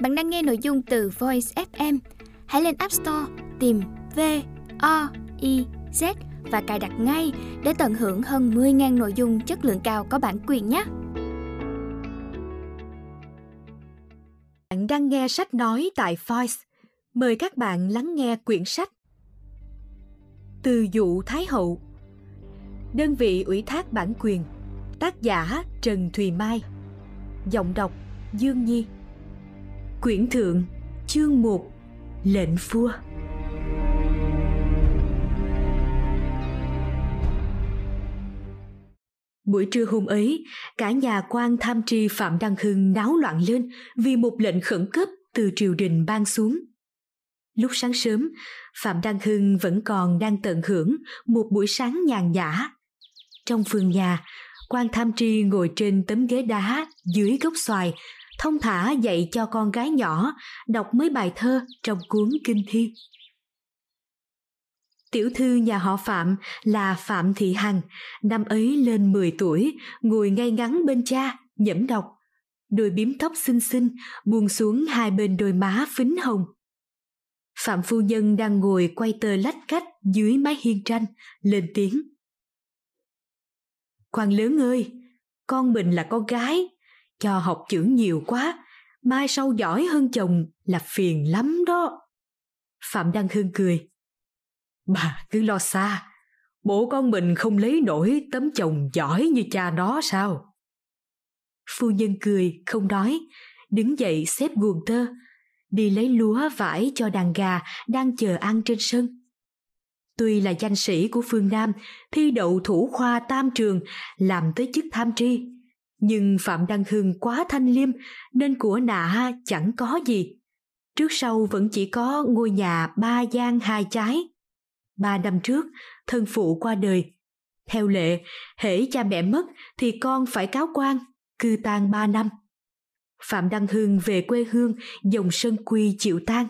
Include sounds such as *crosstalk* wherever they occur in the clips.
Bạn đang nghe nội dung từ Voice FM. Hãy lên App Store, tìm V O I Z và cài đặt ngay để tận hưởng hơn 10.000 nội dung chất lượng cao có bản quyền nhé. Bạn đang nghe sách nói tại Voice. Mời các bạn lắng nghe quyển sách Từ dụ Thái Hậu Đơn vị ủy thác bản quyền, Tác giả Trần Thùy Mai Giọng đọc Dương Nhi Quyển thượng Chương 1 Lệnh vua Buổi trưa hôm ấy, cả nhà quan tham tri Phạm Đăng Hưng náo loạn lên vì một lệnh khẩn cấp từ triều đình ban xuống. Lúc sáng sớm, Phạm Đăng Hưng vẫn còn đang tận hưởng một buổi sáng nhàn nhã. Trong vườn nhà, quan tham tri ngồi trên tấm ghế đá dưới gốc xoài, thông thả dạy cho con gái nhỏ đọc mấy bài thơ trong cuốn kinh thi. Tiểu thư nhà họ Phạm là Phạm Thị Hằng, năm ấy lên 10 tuổi, ngồi ngay ngắn bên cha, nhẫm đọc. Đôi bím tóc xinh xinh buông xuống hai bên đôi má phính hồng. Phạm phu nhân đang ngồi quay tờ lách cách dưới mái hiên tranh, lên tiếng. Quan lớn ơi, con mình là con gái, cho học chữ nhiều quá, mai sau giỏi hơn chồng là phiền lắm đó. Phạm Đăng Hưng cười. Bà cứ lo xa, bộ con mình không lấy nổi tấm chồng giỏi như cha nó sao? Phu nhân cười, không nói, đứng dậy xếp guồng tơ, đi lấy lúa vải cho đàn gà đang chờ ăn trên sân. Tuy là danh sĩ của phương Nam, thi đậu thủ khoa tam trường, làm tới chức tham tri, nhưng Phạm Đăng Hưng quá thanh liêm nên của nạ chẳng có gì. Trước sau vẫn chỉ có ngôi nhà ba gian hai trái. Ba năm trước, thân phụ qua đời. Theo lệ, hễ cha mẹ mất thì con phải cáo quan, cư tang ba năm. Phạm Đăng Hưng về quê hương dòng sơn quy chịu tang.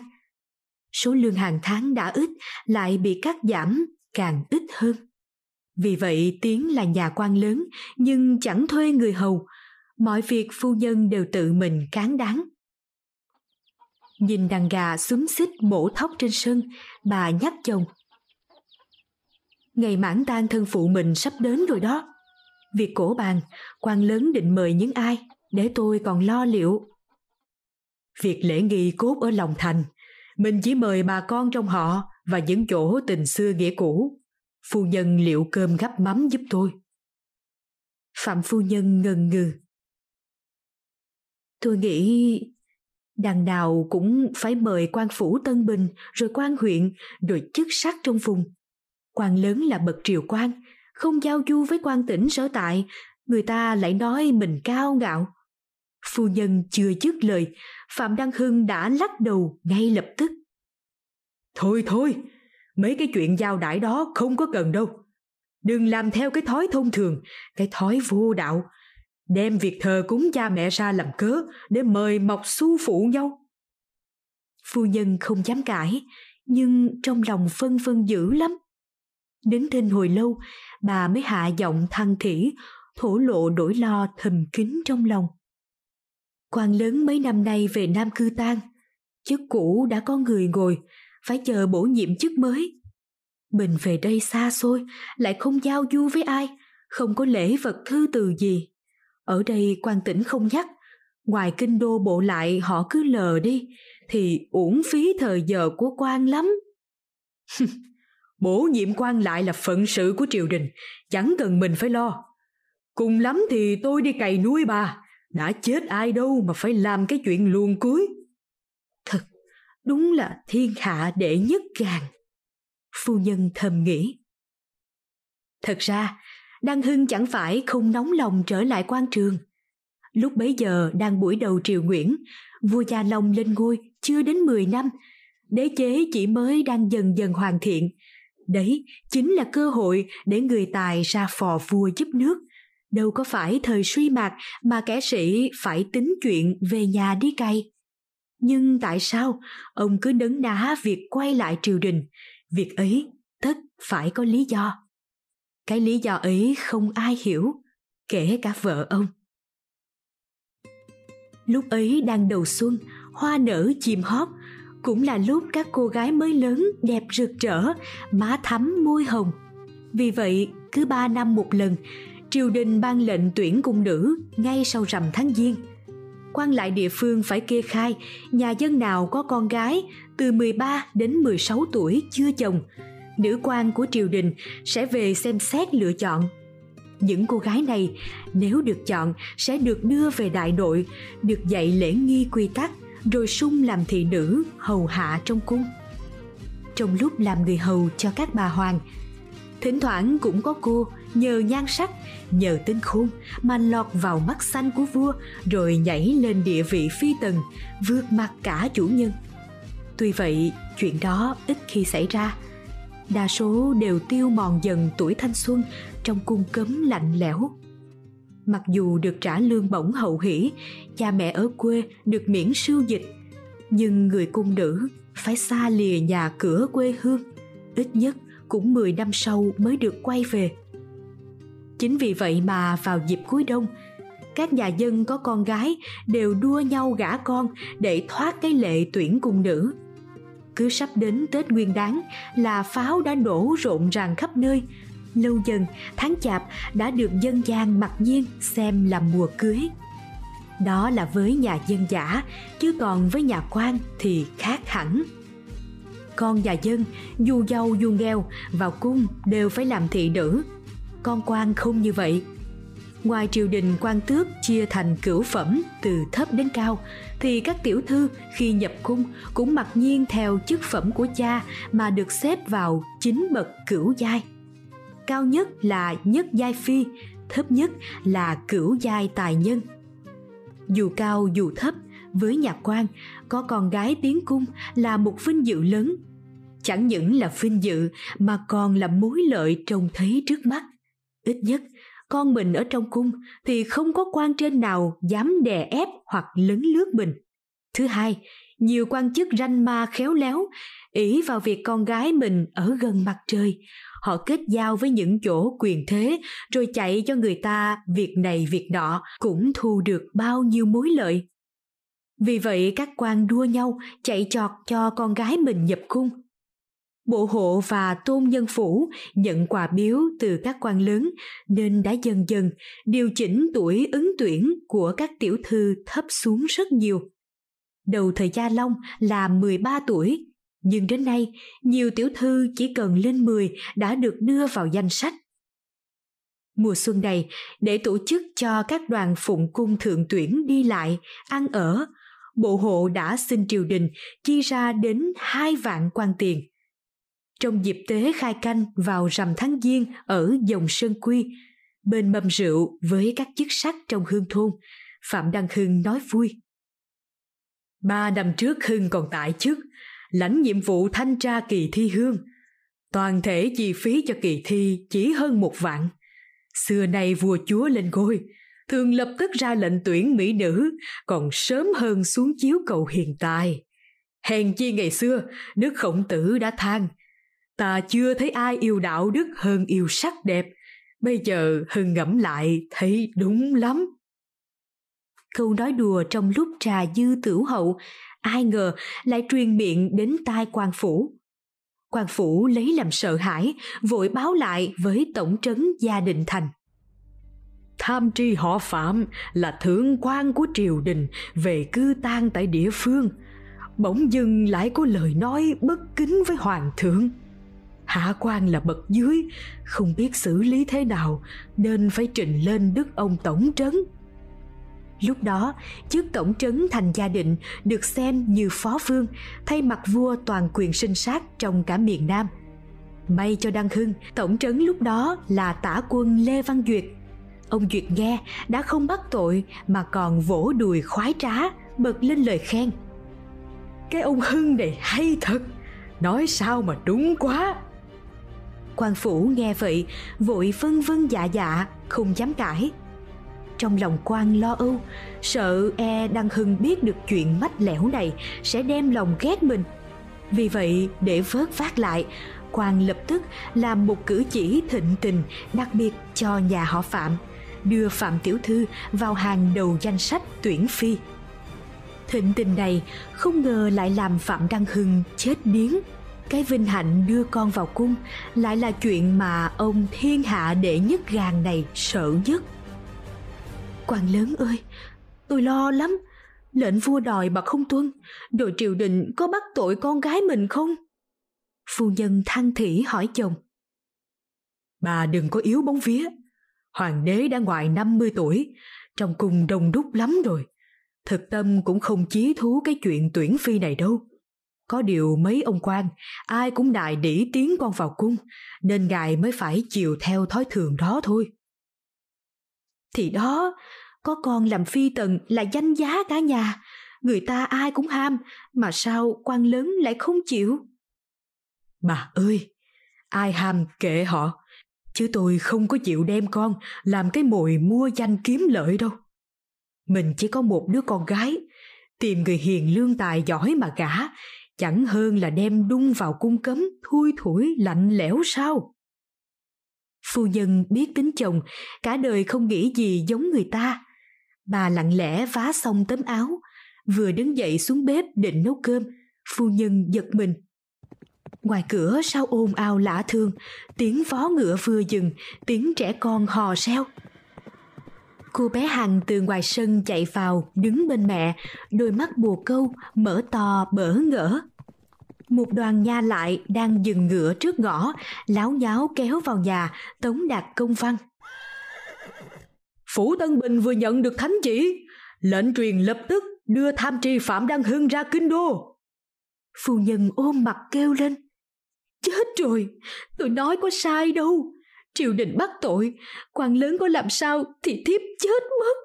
Số lương hàng tháng đã ít lại bị cắt giảm càng ít hơn. Vì vậy Tiến là nhà quan lớn nhưng chẳng thuê người hầu, mọi việc phu nhân đều tự mình cán đáng. Nhìn đàn gà xúm xích mổ thóc trên sân, bà nhắc chồng. Ngày mãn tang thân phụ mình sắp đến rồi đó. Việc cổ bàn, quan lớn định mời những ai, để tôi còn lo liệu. Việc lễ nghi cốt ở lòng thành, mình chỉ mời bà con trong họ và những chỗ tình xưa nghĩa cũ Phu nhân liệu cơm gắp mắm giúp tôi. Phạm phu nhân ngần ngừ. Tôi nghĩ đằng nào cũng phải mời quan phủ Tân Bình, rồi quan huyện, rồi chức sắc trong vùng. Quan lớn là bậc triều quan, không giao du với quan tỉnh sở tại, người ta lại nói mình cao ngạo. Phu nhân chưa dứt lời, Phạm Đăng Hưng đã lắc đầu ngay lập tức. Thôi thôi, Mấy cái chuyện giao đãi đó không có cần đâu. Đừng làm theo cái thói thông thường, cái thói vô đạo. Đem việc thờ cúng cha mẹ ra làm cớ để mời mọc su phụ nhau. Phu nhân không dám cãi, nhưng trong lòng phân vân dữ lắm. Đến thinh hồi lâu, bà mới hạ giọng thăng thỉ, thổ lộ nỗi lo thầm kín trong lòng. quan lớn mấy năm nay về Nam Cư Tang, chức cũ đã có người ngồi, phải chờ bổ nhiệm chức mới. Mình về đây xa xôi, lại không giao du với ai, không có lễ vật thư từ gì. Ở đây quan tỉnh không nhắc, ngoài kinh đô bộ lại họ cứ lờ đi, thì uổng phí thời giờ của quan lắm. *laughs* Bổ nhiệm quan lại là phận sự của triều đình, chẳng cần mình phải lo. Cùng lắm thì tôi đi cày nuôi bà, đã chết ai đâu mà phải làm cái chuyện luồn cuối. Đúng là thiên hạ đệ nhất gàng. Phu nhân thầm nghĩ. Thật ra, Đăng Hưng chẳng phải không nóng lòng trở lại quan trường. Lúc bấy giờ đang buổi đầu triều Nguyễn, vua Gia Long lên ngôi chưa đến 10 năm, đế chế chỉ mới đang dần dần hoàn thiện. Đấy chính là cơ hội để người tài ra phò vua giúp nước. Đâu có phải thời suy mạc mà kẻ sĩ phải tính chuyện về nhà đi cày. Nhưng tại sao ông cứ đấn đá việc quay lại triều đình? Việc ấy tất phải có lý do. Cái lý do ấy không ai hiểu, kể cả vợ ông. Lúc ấy đang đầu xuân, hoa nở chim hót cũng là lúc các cô gái mới lớn đẹp rực rỡ má thắm môi hồng vì vậy cứ ba năm một lần triều đình ban lệnh tuyển cung nữ ngay sau rằm tháng giêng quan lại địa phương phải kê khai. Nhà dân nào có con gái từ 13 đến 16 tuổi chưa chồng, nữ quan của triều đình sẽ về xem xét lựa chọn. Những cô gái này, nếu được chọn, sẽ được đưa về đại nội được dạy lễ nghi quy tắc, rồi sung làm thị nữ, hầu hạ trong cung. Trong lúc làm người hầu cho các bà hoàng, thỉnh thoảng cũng có cô nhờ nhan sắc, nhờ tinh khôn mà lọt vào mắt xanh của vua, rồi nhảy lên địa vị phi tần, vượt mặt cả chủ nhân. Tuy vậy, chuyện đó ít khi xảy ra. Đa số đều tiêu mòn dần tuổi thanh xuân trong cung cấm lạnh lẽo. Mặc dù được trả lương bổng hậu hỷ, cha mẹ ở quê được miễn siêu dịch, nhưng người cung nữ phải xa lìa nhà cửa quê hương, ít nhất cũng 10 năm sau mới được quay về. Chính vì vậy mà vào dịp cuối đông, các nhà dân có con gái đều đua nhau gả con để thoát cái lệ tuyển cung nữ. Cứ sắp đến Tết Nguyên Đán là pháo đã nổ rộn ràng khắp nơi. Lâu dần, tháng chạp đã được dân gian mặc nhiên xem là mùa cưới. Đó là với nhà dân giả, chứ còn với nhà quan thì khác hẳn con nhà dân dù giàu dù nghèo vào cung đều phải làm thị nữ con quan không như vậy. Ngoài triều đình quan tước chia thành cửu phẩm từ thấp đến cao, thì các tiểu thư khi nhập cung cũng mặc nhiên theo chức phẩm của cha mà được xếp vào chính bậc cửu giai. Cao nhất là nhất giai phi, thấp nhất là cửu giai tài nhân. Dù cao dù thấp, với nhà quan, có con gái tiến cung là một vinh dự lớn. Chẳng những là vinh dự mà còn là mối lợi trông thấy trước mắt ít nhất, con mình ở trong cung thì không có quan trên nào dám đè ép hoặc lấn lướt mình. Thứ hai, nhiều quan chức ranh ma khéo léo ỷ vào việc con gái mình ở gần mặt trời. Họ kết giao với những chỗ quyền thế rồi chạy cho người ta việc này việc nọ cũng thu được bao nhiêu mối lợi. Vì vậy các quan đua nhau chạy chọt cho con gái mình nhập cung bộ hộ và tôn nhân phủ nhận quà biếu từ các quan lớn nên đã dần dần điều chỉnh tuổi ứng tuyển của các tiểu thư thấp xuống rất nhiều. Đầu thời Gia Long là 13 tuổi, nhưng đến nay nhiều tiểu thư chỉ cần lên 10 đã được đưa vào danh sách. Mùa xuân này, để tổ chức cho các đoàn phụng cung thượng tuyển đi lại, ăn ở, bộ hộ đã xin triều đình chi ra đến hai vạn quan tiền – trong dịp tế khai canh vào rằm tháng giêng ở dòng Sơn Quy, bên mâm rượu với các chức sắc trong hương thôn, Phạm Đăng Hưng nói vui. Ba năm trước Hưng còn tại chức, lãnh nhiệm vụ thanh tra kỳ thi hương. Toàn thể chi phí cho kỳ thi chỉ hơn một vạn. Xưa nay vua chúa lên ngôi, thường lập tức ra lệnh tuyển mỹ nữ, còn sớm hơn xuống chiếu cầu hiền tài. Hèn chi ngày xưa, nước Khổng Tử đã than, ta chưa thấy ai yêu đạo đức hơn yêu sắc đẹp. Bây giờ hưng ngẫm lại, thấy đúng lắm. Câu nói đùa trong lúc trà dư tửu hậu, ai ngờ lại truyền miệng đến tai quan phủ. Quan phủ lấy làm sợ hãi, vội báo lại với tổng trấn gia định thành. Tham tri họ phạm là thượng quan của triều đình, về cư tang tại địa phương. Bỗng dưng lại có lời nói bất kính với hoàng thượng hạ quan là bậc dưới, không biết xử lý thế nào, nên phải trình lên đức ông tổng trấn. Lúc đó chức tổng trấn thành gia định, được xem như phó vương, thay mặt vua toàn quyền sinh sát trong cả miền nam. May cho đăng hưng, tổng trấn lúc đó là tả quân lê văn duyệt. Ông duyệt nghe, đã không bắt tội, mà còn vỗ đùi khoái trá, bật lên lời khen. Cái ông hưng này hay thật, nói sao mà đúng quá! Quan phủ nghe vậy, vội vân vân dạ dạ không dám cãi. Trong lòng quan lo âu, sợ e đăng hưng biết được chuyện mách lẻo này sẽ đem lòng ghét mình. Vì vậy, để vớt vát lại, quan lập tức làm một cử chỉ thịnh tình, đặc biệt cho nhà họ phạm, đưa phạm tiểu thư vào hàng đầu danh sách tuyển phi. Thịnh tình này không ngờ lại làm Phạm Đăng Hưng chết điếng. Cái vinh hạnh đưa con vào cung lại là chuyện mà ông thiên hạ đệ nhất gàng này sợ nhất. quan lớn ơi, tôi lo lắm. Lệnh vua đòi mà không tuân, đội triều đình có bắt tội con gái mình không? Phu nhân than thỉ hỏi chồng. Bà đừng có yếu bóng vía. Hoàng đế đã ngoài 50 tuổi, trong cung đông đúc lắm rồi. Thực tâm cũng không chí thú cái chuyện tuyển phi này đâu. Có điều mấy ông quan, ai cũng đại đỉ tiến con vào cung, nên ngài mới phải chiều theo thói thường đó thôi. Thì đó, có con làm phi tần là danh giá cả nhà, người ta ai cũng ham, mà sao quan lớn lại không chịu? Bà ơi, ai ham kệ họ, chứ tôi không có chịu đem con làm cái mồi mua danh kiếm lợi đâu. Mình chỉ có một đứa con gái, tìm người hiền lương tài giỏi mà gả, chẳng hơn là đem đung vào cung cấm thui thủi lạnh lẽo sao. Phu nhân biết tính chồng, cả đời không nghĩ gì giống người ta. Bà lặng lẽ vá xong tấm áo, vừa đứng dậy xuống bếp định nấu cơm, phu nhân giật mình. Ngoài cửa sao ồn ào lạ thường, tiếng vó ngựa vừa dừng, tiếng trẻ con hò reo. Cô bé Hằng từ ngoài sân chạy vào, đứng bên mẹ, đôi mắt bùa câu, mở to bỡ ngỡ. Một đoàn nha lại đang dừng ngựa trước ngõ, láo nháo kéo vào nhà, tống đạt công văn. Phủ Tân Bình vừa nhận được thánh chỉ, lệnh truyền lập tức đưa tham tri Phạm Đăng Hưng ra kinh đô. Phu nhân ôm mặt kêu lên. Chết rồi, tôi nói có sai đâu triều đình bắt tội, quan lớn có làm sao thì thiếp chết mất.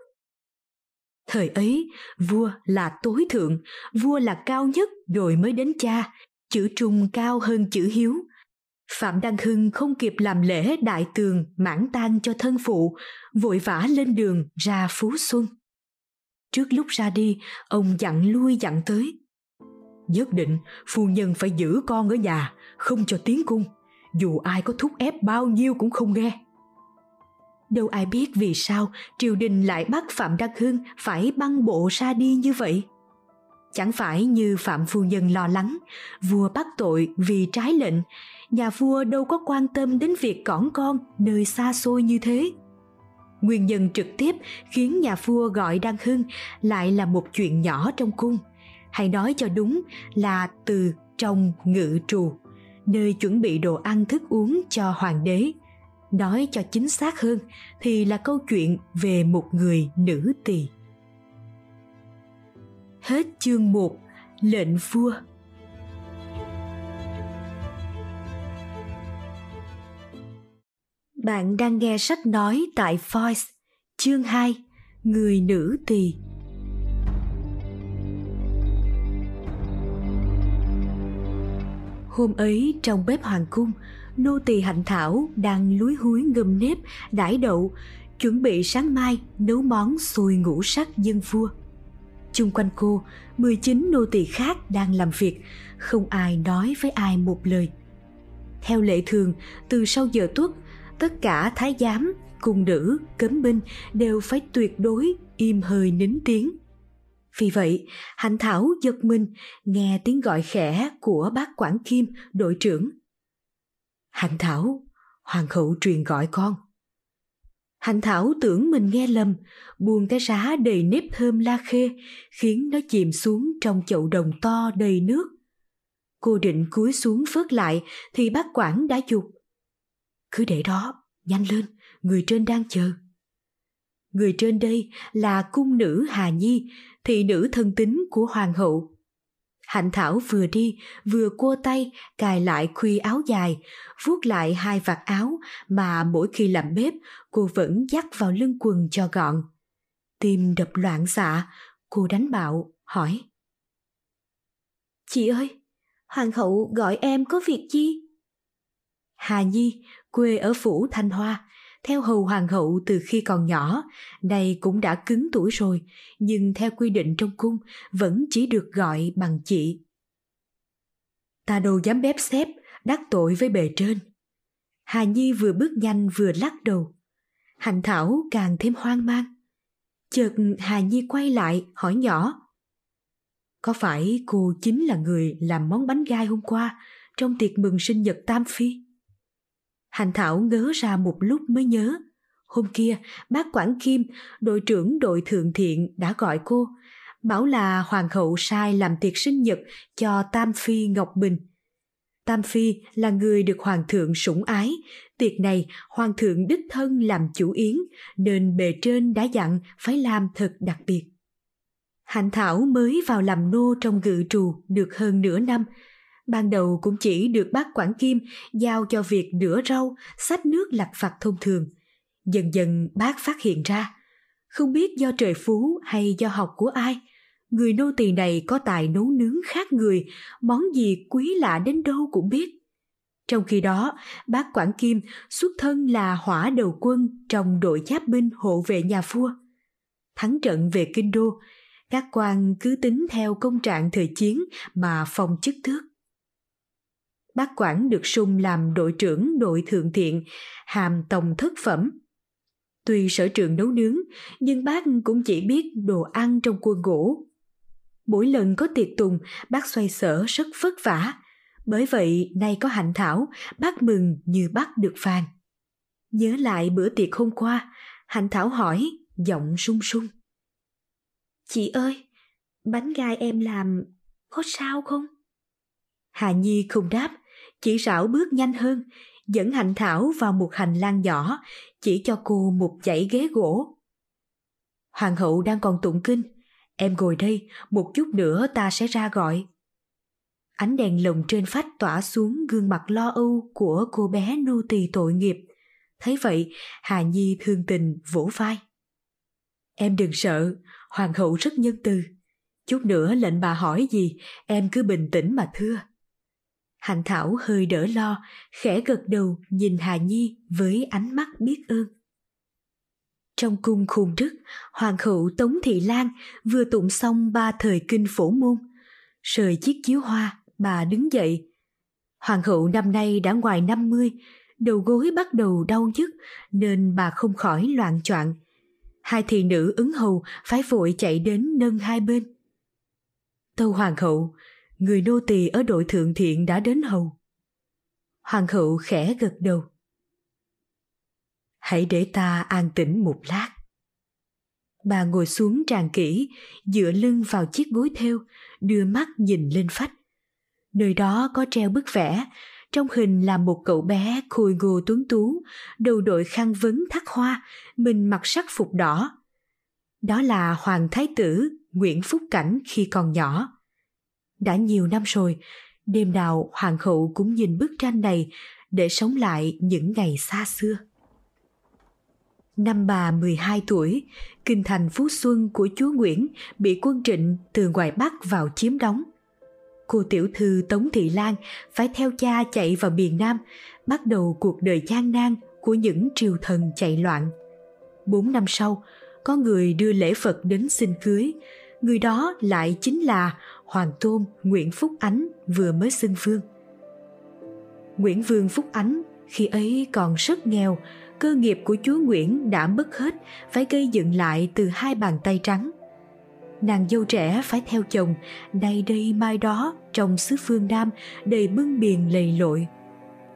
Thời ấy, vua là tối thượng, vua là cao nhất rồi mới đến cha, chữ trung cao hơn chữ hiếu. Phạm đăng hưng không kịp làm lễ đại tường mãn tang cho thân phụ, vội vã lên đường ra phú xuân. Trước lúc ra đi, ông dặn lui dặn tới. Nhất định phu nhân phải giữ con ở nhà, không cho tiến cung dù ai có thúc ép bao nhiêu cũng không nghe. Đâu ai biết vì sao triều đình lại bắt phạm đăng hưng phải băng bộ ra đi như vậy? Chẳng phải như phạm phu nhân lo lắng, vua bắt tội vì trái lệnh, nhà vua đâu có quan tâm đến việc cõng con nơi xa xôi như thế. Nguyên nhân trực tiếp khiến nhà vua gọi đăng hưng lại là một chuyện nhỏ trong cung, hay nói cho đúng là từ trong ngự trù nơi chuẩn bị đồ ăn thức uống cho hoàng đế. Nói cho chính xác hơn thì là câu chuyện về một người nữ tỳ. Hết chương 1 lệnh vua. Bạn đang nghe sách nói tại Voice, chương 2, Người nữ tỳ. Hôm ấy trong bếp hoàng cung, nô tỳ hạnh thảo đang lúi húi ngâm nếp, đãi đậu, chuẩn bị sáng mai nấu món xôi ngũ sắc dân vua. Chung quanh cô, 19 nô tỳ khác đang làm việc, không ai nói với ai một lời. Theo lệ thường, từ sau giờ tuất, tất cả thái giám, cung nữ, cấm binh đều phải tuyệt đối im hơi nín tiếng vì vậy, Hạnh Thảo giật mình nghe tiếng gọi khẽ của bác Quảng Kim, đội trưởng. Hạnh Thảo, hoàng hậu truyền gọi con. Hạnh Thảo tưởng mình nghe lầm, buông cái rá đầy nếp thơm la khê, khiến nó chìm xuống trong chậu đồng to đầy nước. Cô định cúi xuống phớt lại thì bác quản đã dục. Cứ để đó, nhanh lên, người trên đang chờ. Người trên đây là cung nữ Hà Nhi, thị nữ thân tín của hoàng hậu. Hạnh Thảo vừa đi, vừa cua tay, cài lại khuy áo dài, vuốt lại hai vạt áo mà mỗi khi làm bếp, cô vẫn dắt vào lưng quần cho gọn. Tim đập loạn xạ, cô đánh bạo, hỏi. Chị ơi, hoàng hậu gọi em có việc gì? Hà Nhi, quê ở phủ Thanh Hoa, theo hầu hoàng hậu từ khi còn nhỏ, nay cũng đã cứng tuổi rồi, nhưng theo quy định trong cung vẫn chỉ được gọi bằng chị. Ta đâu dám bếp xếp, đắc tội với bề trên. Hà Nhi vừa bước nhanh vừa lắc đầu. Hành Thảo càng thêm hoang mang. Chợt Hà Nhi quay lại hỏi nhỏ. Có phải cô chính là người làm món bánh gai hôm qua trong tiệc mừng sinh nhật Tam Phi? Hành Thảo ngớ ra một lúc mới nhớ. Hôm kia, bác Quảng Kim, đội trưởng đội thượng thiện đã gọi cô, bảo là hoàng hậu sai làm tiệc sinh nhật cho Tam Phi Ngọc Bình. Tam Phi là người được hoàng thượng sủng ái, tiệc này hoàng thượng đích thân làm chủ yến, nên bề trên đã dặn phải làm thật đặc biệt. Hạnh Thảo mới vào làm nô trong ngự trù được hơn nửa năm. Ban đầu cũng chỉ được bác Quảng Kim giao cho việc rửa rau, xách nước lặt vặt thông thường. Dần dần bác phát hiện ra, không biết do trời phú hay do học của ai, người nô tỳ này có tài nấu nướng khác người, món gì quý lạ đến đâu cũng biết. Trong khi đó, bác Quảng Kim xuất thân là hỏa đầu quân trong đội giáp binh hộ vệ nhà vua. Thắng trận về Kinh Đô, các quan cứ tính theo công trạng thời chiến mà phong chức tước. Bác quản được sung làm đội trưởng đội thượng thiện, hàm tổng thất phẩm. Tuy sở trường nấu nướng, nhưng bác cũng chỉ biết đồ ăn trong quân ngũ. Mỗi lần có tiệc tùng, bác xoay sở rất vất vả. Bởi vậy, nay có hạnh thảo, bác mừng như bắt được vàng. Nhớ lại bữa tiệc hôm qua, hạnh thảo hỏi, giọng sung sung. Chị ơi, bánh gai em làm có sao không? Hà Nhi không đáp, chỉ rảo bước nhanh hơn, dẫn Hạnh Thảo vào một hành lang nhỏ, chỉ cho cô một dãy ghế gỗ. Hoàng hậu đang còn tụng kinh, em ngồi đây, một chút nữa ta sẽ ra gọi. Ánh đèn lồng trên phách tỏa xuống gương mặt lo âu của cô bé nô tỳ tội nghiệp. Thấy vậy, Hà Nhi thương tình vỗ vai. Em đừng sợ, hoàng hậu rất nhân từ. Chút nữa lệnh bà hỏi gì, em cứ bình tĩnh mà thưa. Hạnh Thảo hơi đỡ lo, khẽ gật đầu nhìn Hà Nhi với ánh mắt biết ơn. Trong cung khôn đức, hoàng hậu Tống Thị Lan vừa tụng xong ba thời kinh phổ môn. Rời chiếc chiếu hoa, bà đứng dậy. Hoàng hậu năm nay đã ngoài 50, đầu gối bắt đầu đau nhức nên bà không khỏi loạn choạng hai thị nữ ứng hầu phải vội chạy đến nâng hai bên. Tâu hoàng hậu, người nô tỳ ở đội thượng thiện đã đến hầu. Hoàng hậu khẽ gật đầu. Hãy để ta an tĩnh một lát. Bà ngồi xuống tràn kỹ, dựa lưng vào chiếc gối theo, đưa mắt nhìn lên phách. Nơi đó có treo bức vẽ, trong hình là một cậu bé khôi ngô tuấn tú, đầu đội khăn vấn thắt hoa, mình mặc sắc phục đỏ. Đó là Hoàng Thái Tử Nguyễn Phúc Cảnh khi còn nhỏ. Đã nhiều năm rồi, đêm nào Hoàng hậu cũng nhìn bức tranh này để sống lại những ngày xa xưa. Năm bà 12 tuổi, kinh thành Phú Xuân của chúa Nguyễn bị quân Trịnh từ ngoài Bắc vào chiếm đóng cô tiểu thư Tống Thị Lan phải theo cha chạy vào miền Nam, bắt đầu cuộc đời gian nan của những triều thần chạy loạn. Bốn năm sau, có người đưa lễ Phật đến xin cưới, người đó lại chính là Hoàng Tôn Nguyễn Phúc Ánh vừa mới xưng vương. Nguyễn Vương Phúc Ánh khi ấy còn rất nghèo, cơ nghiệp của chúa Nguyễn đã mất hết, phải gây dựng lại từ hai bàn tay trắng. Nàng dâu trẻ phải theo chồng nay đây mai đó trong xứ phương nam đầy bưng biền lầy lội.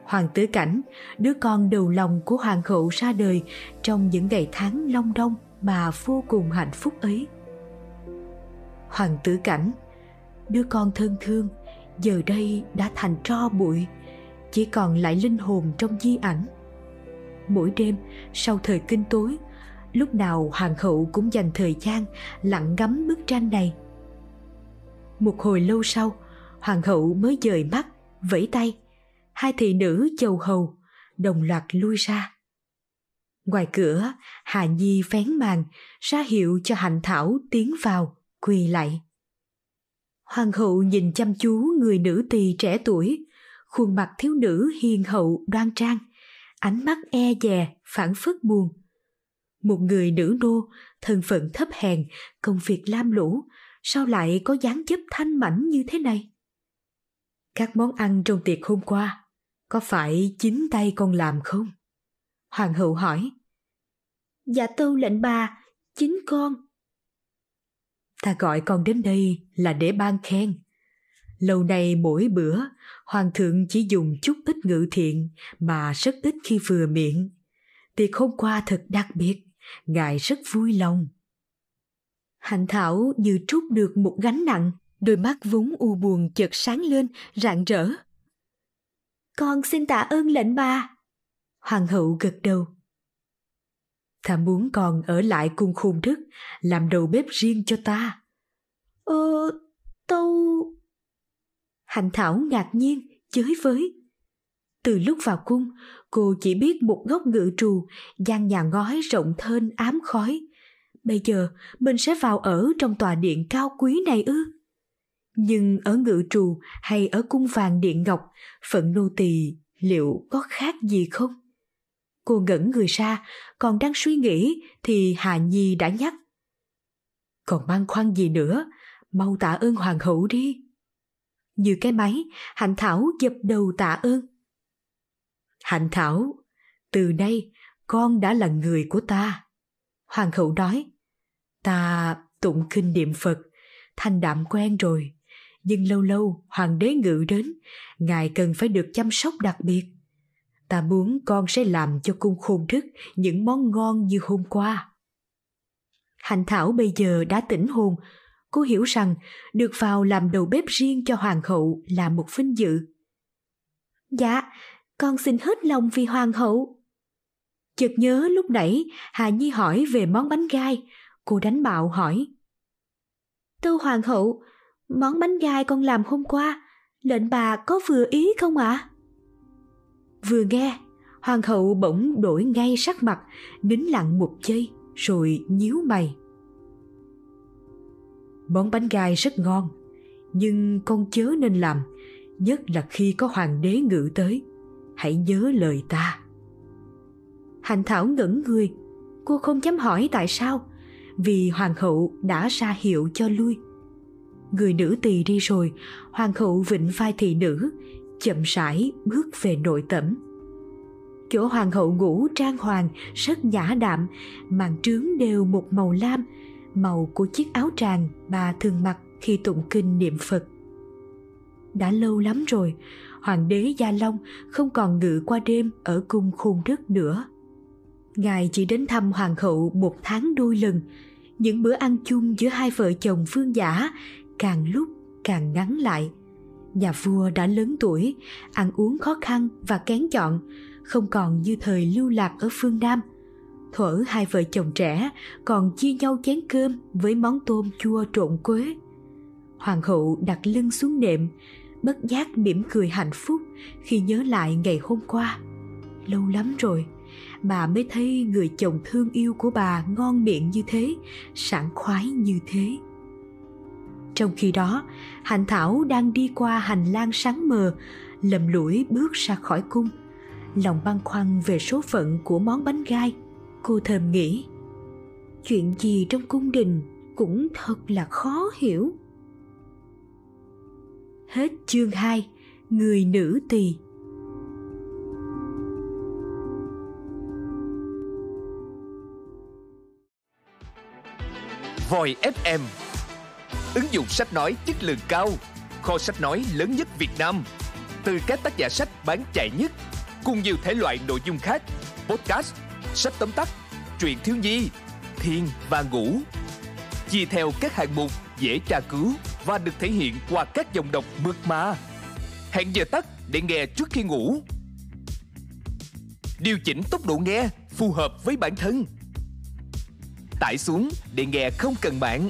Hoàng tử cảnh đứa con đầu lòng của hoàng hậu ra đời trong những ngày tháng long đong mà vô cùng hạnh phúc ấy hoàng tử cảnh. Đứa con thân thương, giờ đây đã thành tro bụi, chỉ còn lại linh hồn trong di ảnh. Mỗi đêm, sau thời kinh tối, lúc nào hoàng hậu cũng dành thời gian lặng ngắm bức tranh này. Một hồi lâu sau, hoàng hậu mới dời mắt, vẫy tay. Hai thị nữ chầu hầu, đồng loạt lui ra. Ngoài cửa, hà nhi vén màn, ra hiệu cho hạnh thảo tiến vào quỳ lại. Hoàng hậu nhìn chăm chú người nữ tỳ trẻ tuổi. Khuôn mặt thiếu nữ hiền hậu, đoan trang. Ánh mắt e dè, phản phất buồn. Một người nữ nô, thân phận thấp hèn, công việc lam lũ, sao lại có dáng dấp thanh mảnh như thế này? Các món ăn trong tiệc hôm qua, có phải chính tay con làm không? Hoàng hậu hỏi. Dạ tâu lệnh bà, chính con. Ta gọi con đến đây là để ban khen. Lâu nay mỗi bữa, Hoàng thượng chỉ dùng chút ít ngự thiện mà rất ít khi vừa miệng. Tiệc hôm qua thật đặc biệt, ngài rất vui lòng. Hạnh Thảo như trút được một gánh nặng, đôi mắt vốn u buồn chợt sáng lên, rạng rỡ. Con xin tạ ơn lệnh bà. Hoàng hậu gật đầu. Ta muốn con ở lại cung khung đức, làm đầu bếp riêng cho ta. Ờ, tâu... Hạnh Thảo ngạc nhiên, chới với. Từ lúc vào cung, cô chỉ biết một góc ngự trù, gian nhà ngói rộng thênh ám khói. Bây giờ mình sẽ vào ở trong tòa điện cao quý này ư? Nhưng ở ngự trù hay ở cung vàng điện ngọc, phận nô tỳ liệu có khác gì không? Cô ngẩn người ra, còn đang suy nghĩ thì Hà Nhi đã nhắc. Còn băn khoăn gì nữa, mau tạ ơn hoàng hậu đi. Như cái máy, Hạnh Thảo dập đầu tạ ơn. Hạnh Thảo, từ nay con đã là người của ta. Hoàng hậu nói, ta tụng kinh niệm Phật, thanh đạm quen rồi. Nhưng lâu lâu hoàng đế ngự đến, ngài cần phải được chăm sóc đặc biệt. Ta muốn con sẽ làm cho cung khôn thức những món ngon như hôm qua. Hành Thảo bây giờ đã tỉnh hồn, cô hiểu rằng được vào làm đầu bếp riêng cho hoàng hậu là một vinh dự. Dạ, con xin hết lòng vì hoàng hậu. Chợt nhớ lúc nãy Hà Nhi hỏi về món bánh gai, cô đánh bạo hỏi. Tâu hoàng hậu, món bánh gai con làm hôm qua, lệnh bà có vừa ý không ạ? À? Vừa nghe, hoàng hậu bỗng đổi ngay sắc mặt, nín lặng một giây rồi nhíu mày. Món bánh gai rất ngon, nhưng con chớ nên làm, nhất là khi có hoàng đế ngự tới. Hãy nhớ lời ta. Hành Thảo ngẩn người, cô không dám hỏi tại sao, vì hoàng hậu đã ra hiệu cho lui. Người nữ tỳ đi rồi, hoàng hậu vịnh vai thị nữ, chậm rãi bước về nội tẩm. Chỗ hoàng hậu ngủ trang hoàng rất nhã đạm, màn trướng đều một màu lam, màu của chiếc áo tràng bà thường mặc khi tụng kinh niệm Phật. Đã lâu lắm rồi, hoàng đế Gia Long không còn ngự qua đêm ở cung khôn đất nữa. Ngài chỉ đến thăm hoàng hậu một tháng đôi lần, những bữa ăn chung giữa hai vợ chồng phương giả càng lúc càng ngắn lại. Nhà vua đã lớn tuổi, ăn uống khó khăn và kén chọn, không còn như thời lưu lạc ở phương Nam – thuở hai vợ chồng trẻ còn chia nhau chén cơm với món tôm chua trộn quế. Hoàng hậu đặt lưng xuống nệm, bất giác mỉm cười hạnh phúc khi nhớ lại ngày hôm qua. Lâu lắm rồi, bà mới thấy người chồng thương yêu của bà ngon miệng như thế, sảng khoái như thế. Trong khi đó, Hạnh Thảo đang đi qua hành lang sáng mờ, lầm lũi bước ra khỏi cung. Lòng băn khoăn về số phận của món bánh gai – cô thầm nghĩ. Chuyện gì trong cung đình cũng thật là khó hiểu. Hết chương 2 người nữ tỳ. Voi FM Ứng dụng sách nói chất lượng cao Kho sách nói lớn nhất Việt Nam Từ các tác giả sách bán chạy nhất Cùng nhiều thể loại nội dung khác Podcast sách tóm tắt, truyện thiếu nhi, thiên và ngủ. Chia theo các hạng mục dễ tra cứu và được thể hiện qua các dòng đọc mượt mà. Hẹn giờ tắt để nghe trước khi ngủ. Điều chỉnh tốc độ nghe phù hợp với bản thân. Tải xuống để nghe không cần mạng.